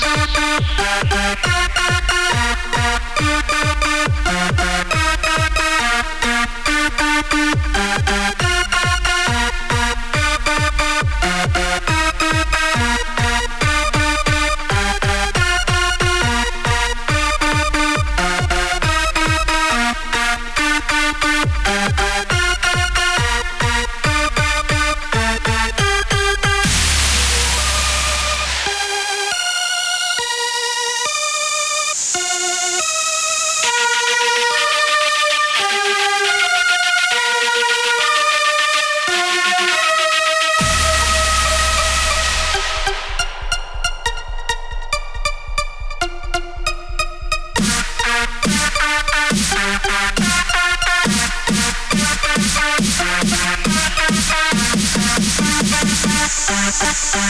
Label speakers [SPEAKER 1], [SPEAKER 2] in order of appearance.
[SPEAKER 1] Thank Bye.